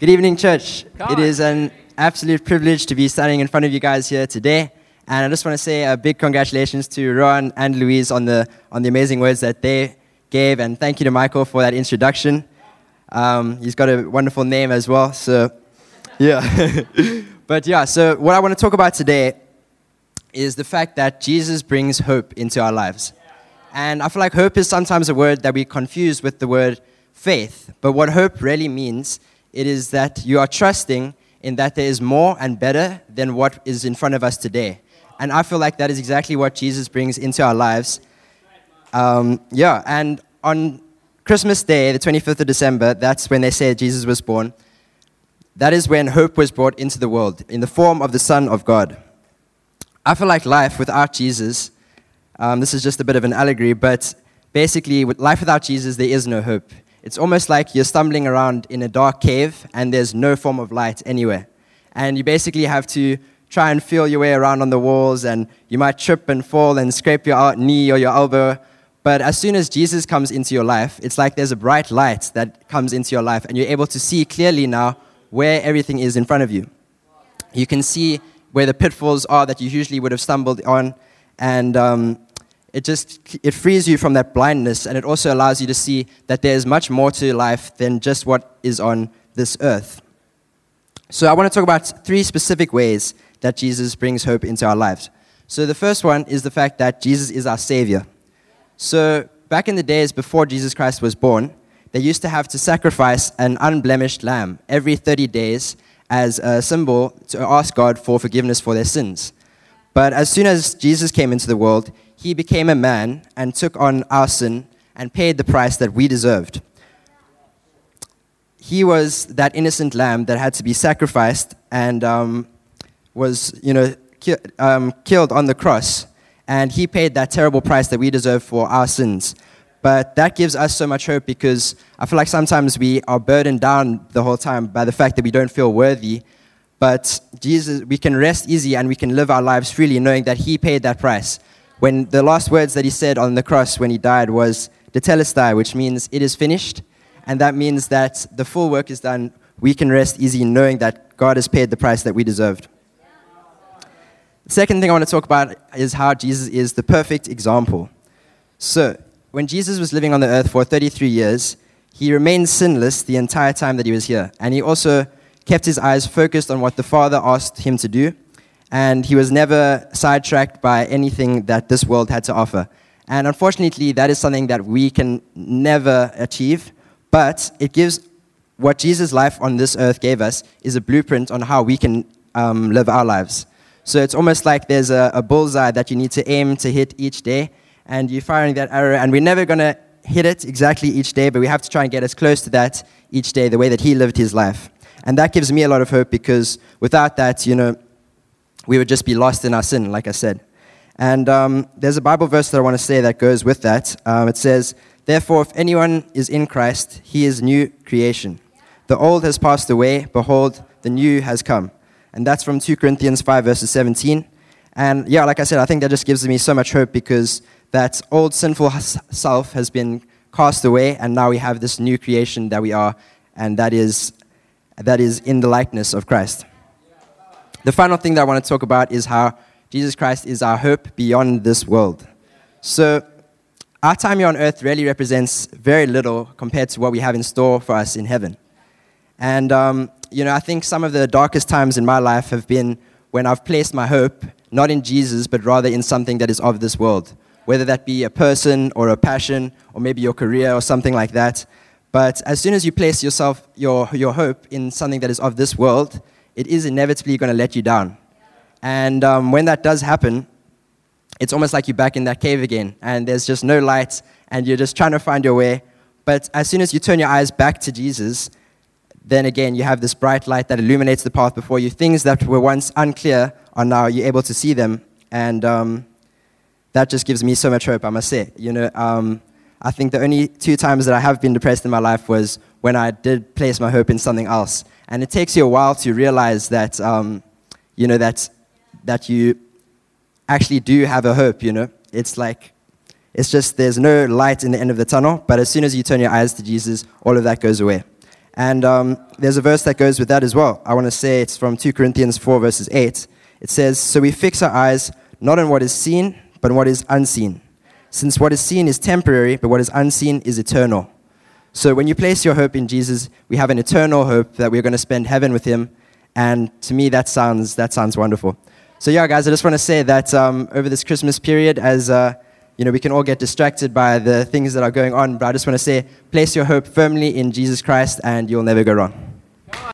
Good evening, church. It is an absolute privilege to be standing in front of you guys here today. And I just want to say a big congratulations to Rowan and Louise on the, on the amazing words that they gave. And thank you to Michael for that introduction. Um, he's got a wonderful name as well. So, yeah. but yeah, so what I want to talk about today is the fact that Jesus brings hope into our lives. And I feel like hope is sometimes a word that we confuse with the word faith. But what hope really means, it is that you are trusting in that there is more and better than what is in front of us today. And I feel like that is exactly what Jesus brings into our lives. Um, yeah, and on Christmas Day, the 25th of December, that's when they say Jesus was born. That is when hope was brought into the world in the form of the Son of God. I feel like life without Jesus, um, this is just a bit of an allegory, but basically, with life without Jesus, there is no hope. It's almost like you're stumbling around in a dark cave and there's no form of light anywhere. And you basically have to try and feel your way around on the walls, and you might trip and fall and scrape your knee or your elbow. But as soon as Jesus comes into your life, it's like there's a bright light that comes into your life, and you're able to see clearly now where everything is in front of you. You can see where the pitfalls are that you usually would have stumbled on, and um, it just it frees you from that blindness, and it also allows you to see that there is much more to life than just what is on this earth. So I want to talk about three specific ways that Jesus brings hope into our lives. So the first one is the fact that Jesus is our savior. So back in the days before Jesus Christ was born, they used to have to sacrifice an unblemished lamb every 30 days as a symbol to ask God for forgiveness for their sins. But as soon as Jesus came into the world, he became a man and took on our sin and paid the price that we deserved. He was that innocent lamb that had to be sacrificed and um, was, you know, ki- um, killed on the cross. And he paid that terrible price that we deserve for our sins. But that gives us so much hope because I feel like sometimes we are burdened down the whole time by the fact that we don't feel worthy. But Jesus, we can rest easy and we can live our lives freely knowing that He paid that price. When the last words that He said on the cross when He died was "Tetelestai," which means "it is finished," and that means that the full work is done. We can rest easy in knowing that God has paid the price that we deserved. The second thing I want to talk about is how Jesus is the perfect example. So, when Jesus was living on the earth for 33 years, he remained sinless the entire time that he was here. And he also kept his eyes focused on what the Father asked him to do. And he was never sidetracked by anything that this world had to offer. And unfortunately, that is something that we can never achieve. But it gives what Jesus' life on this earth gave us is a blueprint on how we can um, live our lives. So it's almost like there's a, a bullseye that you need to aim to hit each day, and you're firing that arrow, and we're never going to hit it exactly each day, but we have to try and get as close to that each day, the way that he lived his life. And that gives me a lot of hope because without that, you know, we would just be lost in our sin, like I said. And um, there's a Bible verse that I want to say that goes with that. Um, it says, Therefore, if anyone is in Christ, he is new creation. The old has passed away, behold, the new has come. And that's from 2 Corinthians 5, verses 17. And yeah, like I said, I think that just gives me so much hope because that old sinful self has been cast away, and now we have this new creation that we are, and that is, that is in the likeness of Christ. The final thing that I want to talk about is how Jesus Christ is our hope beyond this world. So, our time here on earth really represents very little compared to what we have in store for us in heaven. And, um, you know, I think some of the darkest times in my life have been when I've placed my hope not in Jesus, but rather in something that is of this world, whether that be a person or a passion or maybe your career or something like that. But as soon as you place yourself, your, your hope in something that is of this world, it is inevitably going to let you down. And um, when that does happen, it's almost like you're back in that cave again, and there's just no light, and you're just trying to find your way. But as soon as you turn your eyes back to Jesus, then again, you have this bright light that illuminates the path before you. Things that were once unclear are now you're able to see them, and um, that just gives me so much hope. I must say, you know, um, I think the only two times that I have been depressed in my life was when I did place my hope in something else, and it takes you a while to realize that, um, you know, that that you actually do have a hope. You know, it's like it's just there's no light in the end of the tunnel, but as soon as you turn your eyes to Jesus, all of that goes away. And um, there's a verse that goes with that as well. I want to say it's from 2 Corinthians 4, verses 8. It says, So we fix our eyes not on what is seen, but on what is unseen. Since what is seen is temporary, but what is unseen is eternal. So when you place your hope in Jesus, we have an eternal hope that we're going to spend heaven with Him. And to me, that sounds, that sounds wonderful. So, yeah, guys, I just want to say that um, over this Christmas period, as uh, you know, we can all get distracted by the things that are going on, but I just want to say, place your hope firmly in Jesus Christ, and you'll never go wrong.